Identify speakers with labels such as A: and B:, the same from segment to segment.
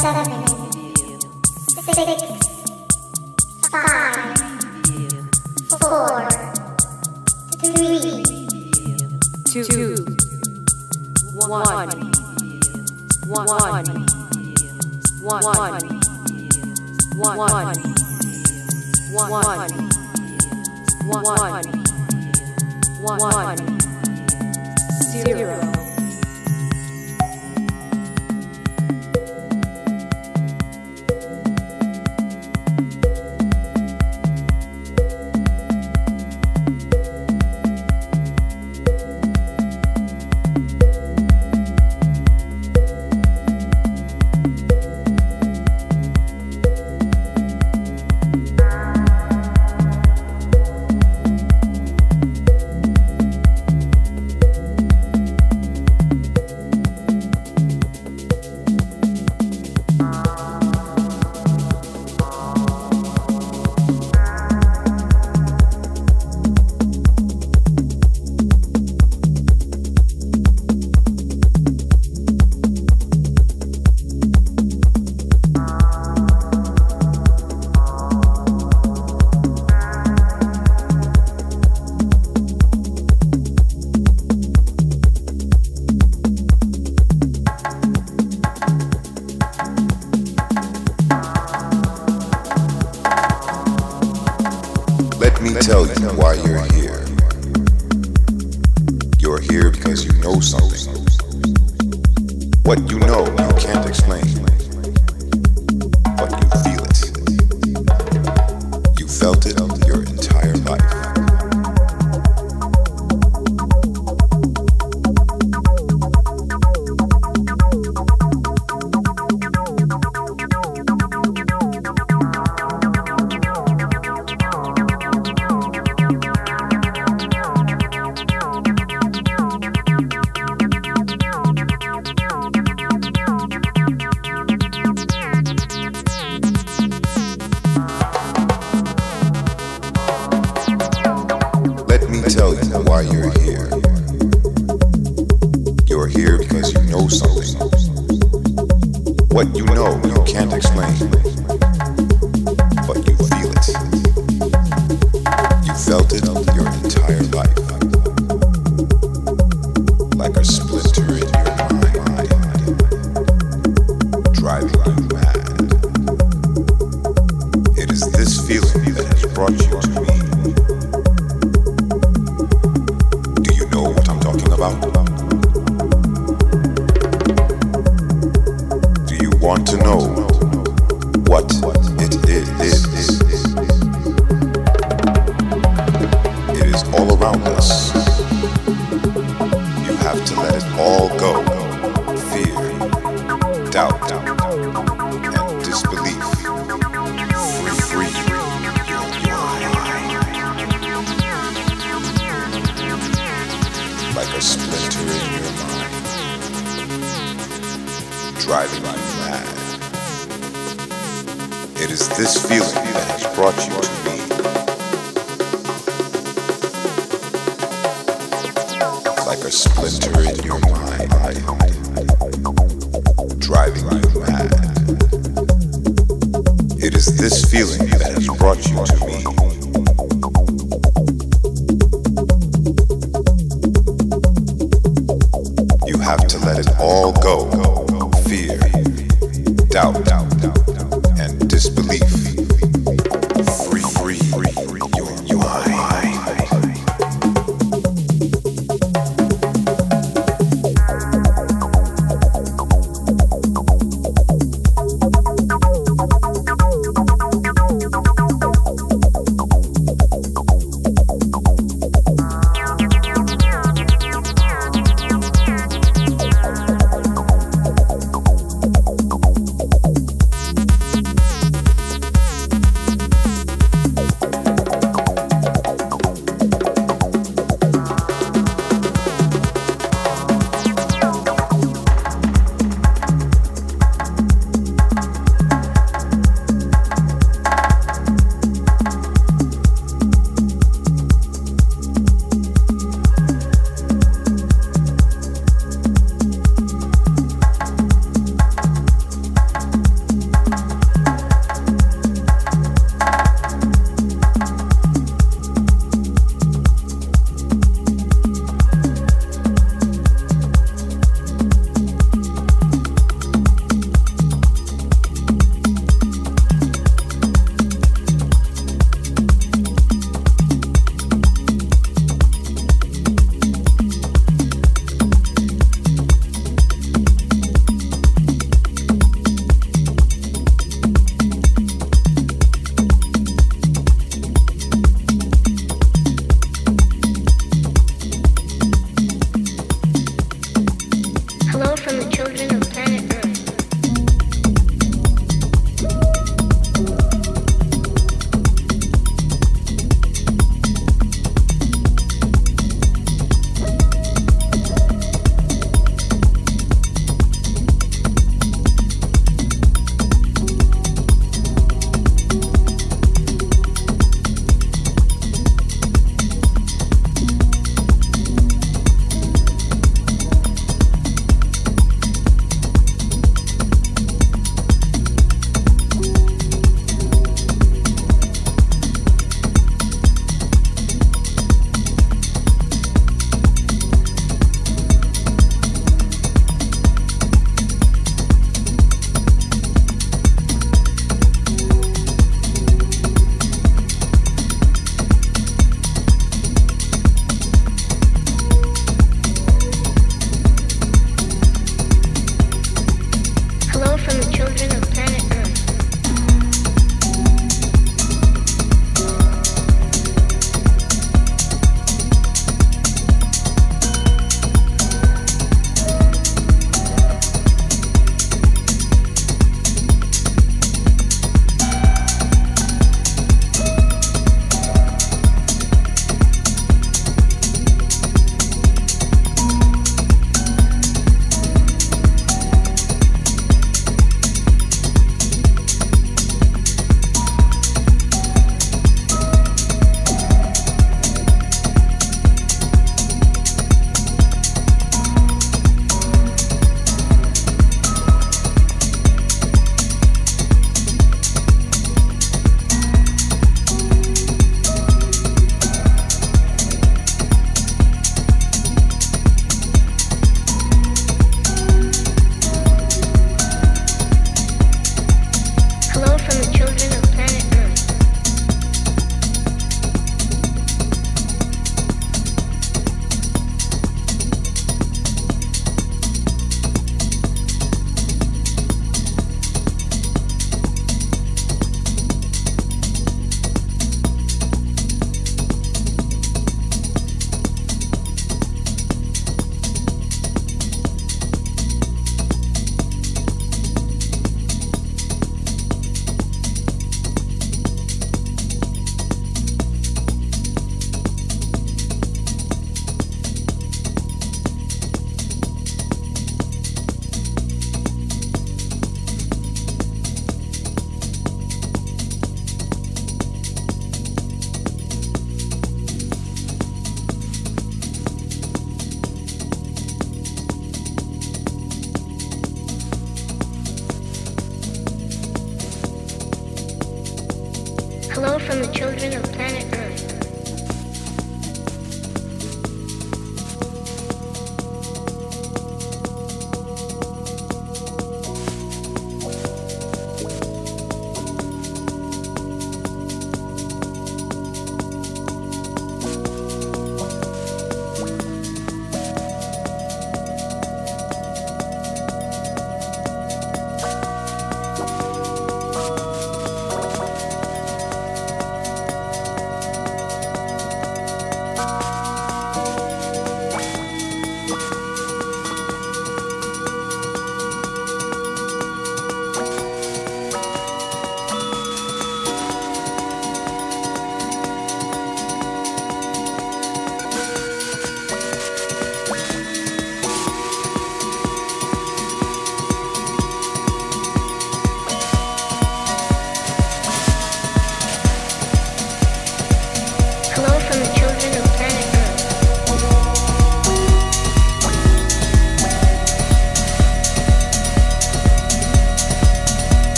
A: seven, six, five, four, three,
B: two, one, one, one, one, one, one, one,
C: one, one, zero. You're here because you know something. What you know, you can't explain.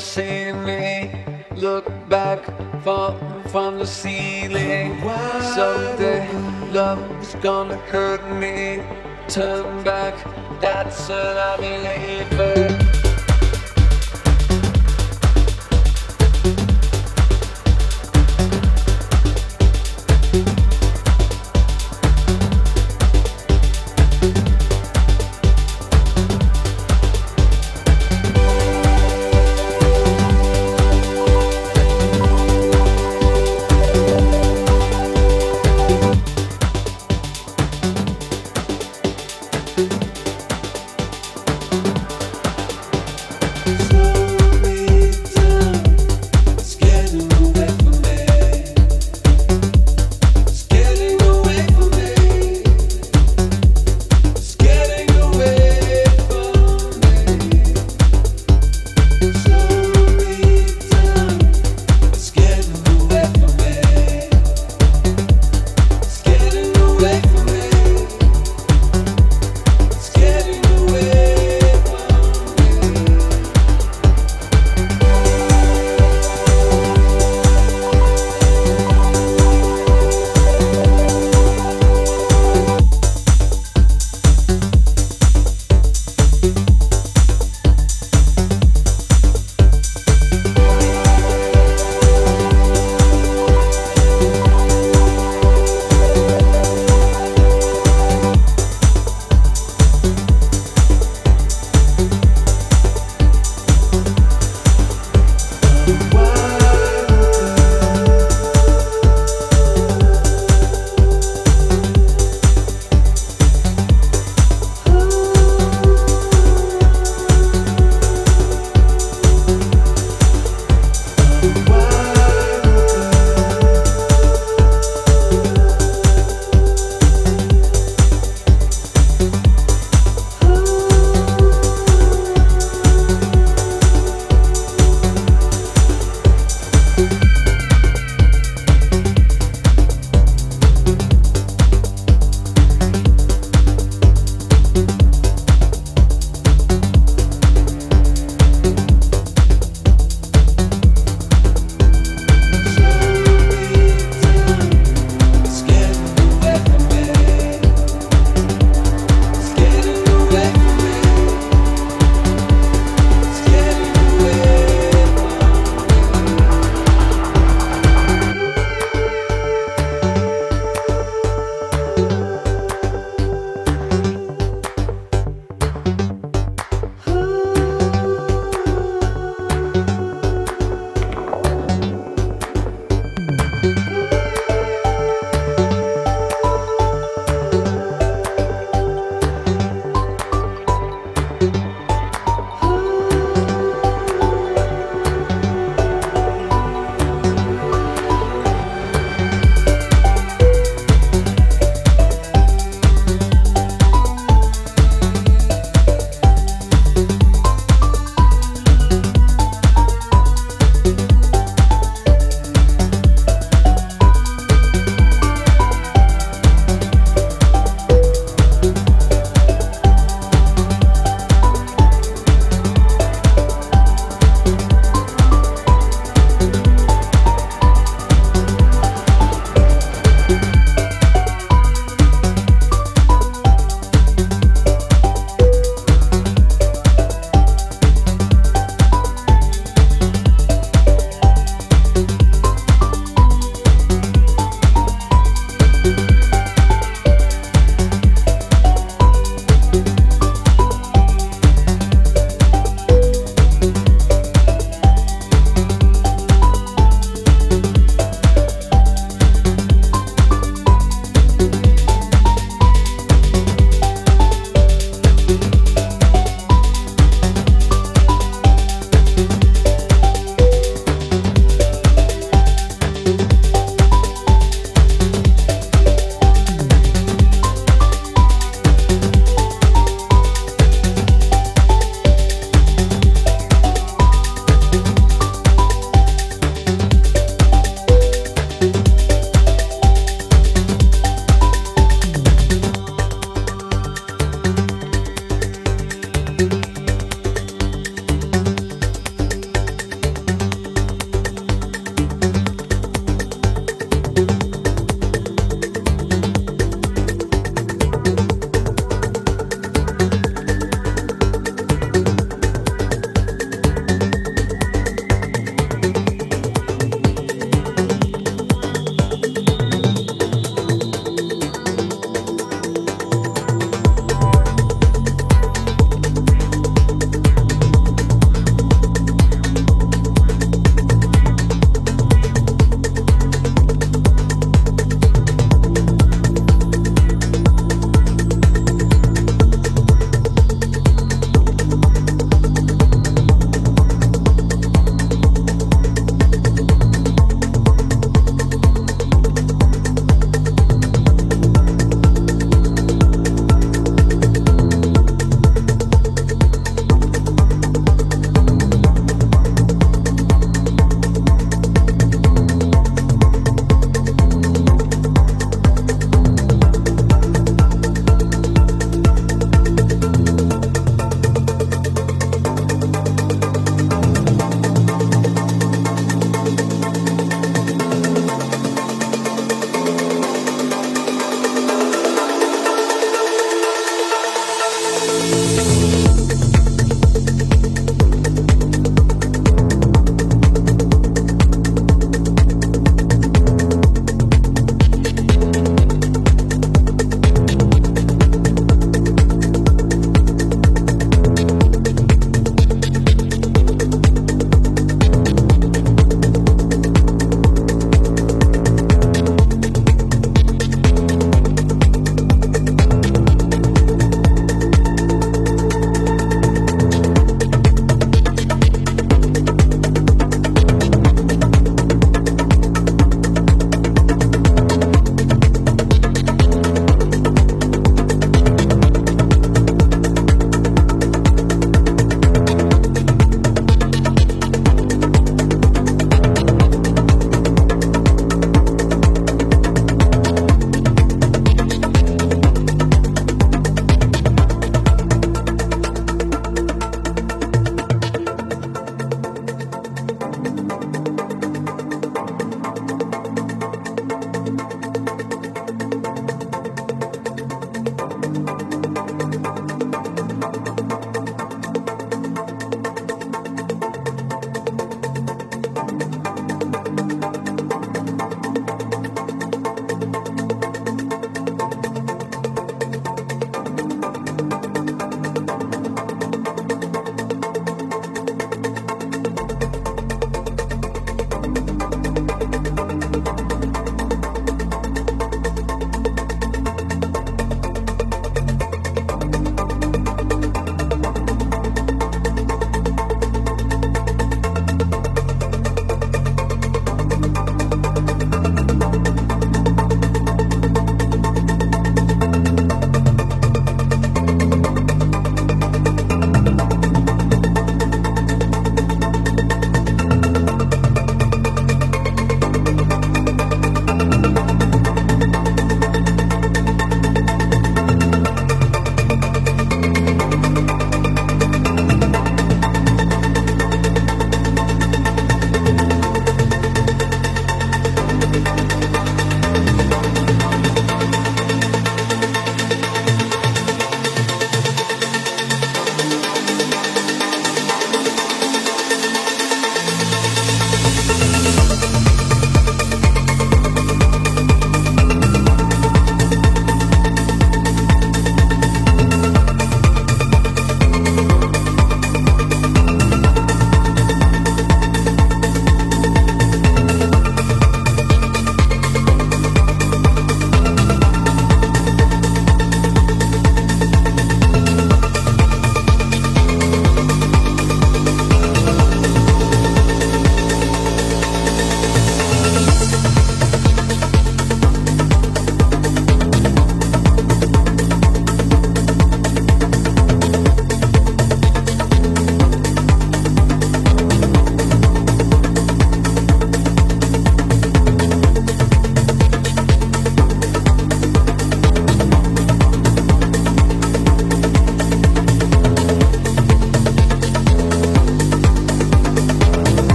C: see me
A: look back from from the
D: ceiling. Wide Someday love's gonna hurt me. Turn back, that's an i believe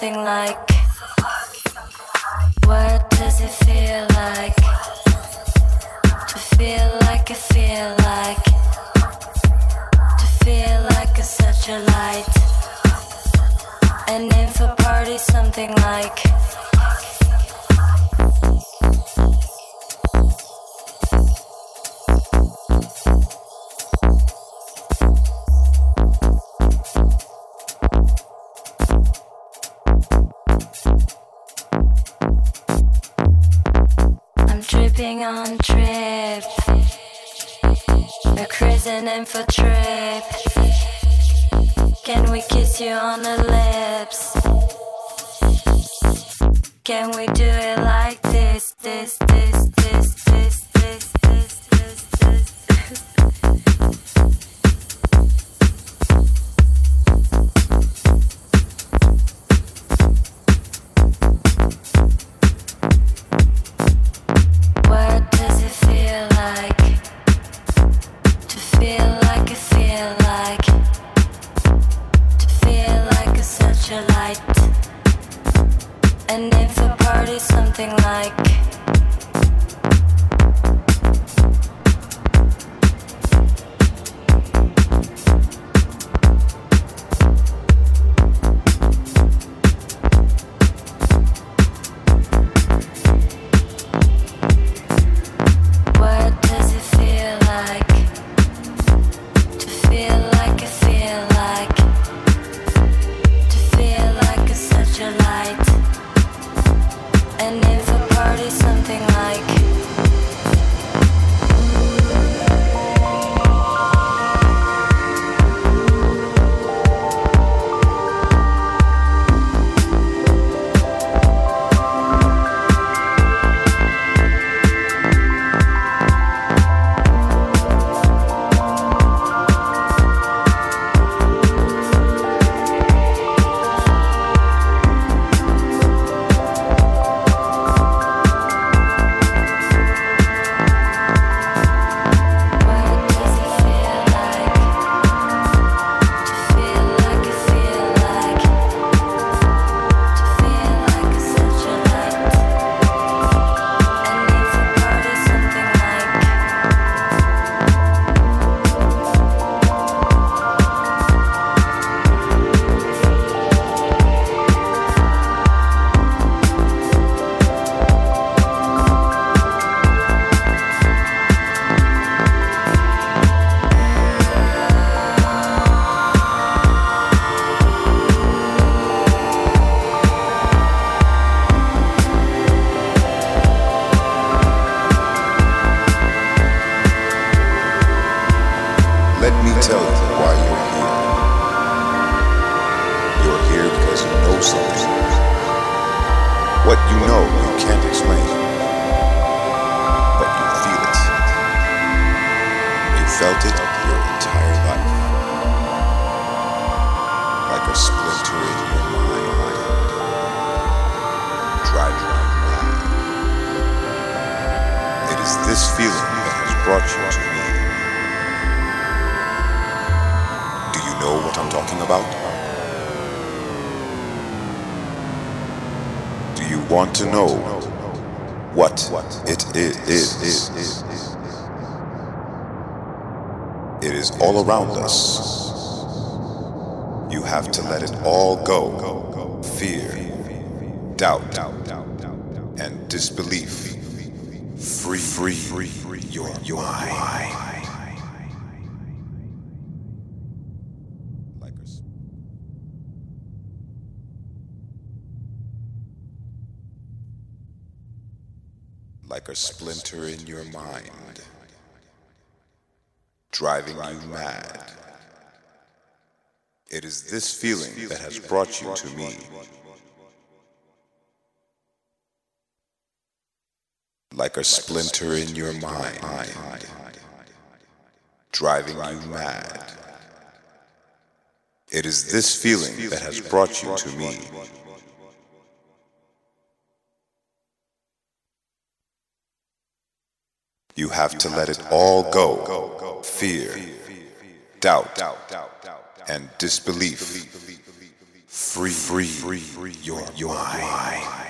D: something like planning for trip. Can we kiss you on the lips? Can we do it like this, this, this?
C: a splinter in your mind, driving you mad. It is this feeling that has brought you to me. Like a splinter in your mind, driving you mad. It is this feeling that has brought you to me. You have to let it all go. Fear, doubt, and disbelief. Free, free, your, your mind.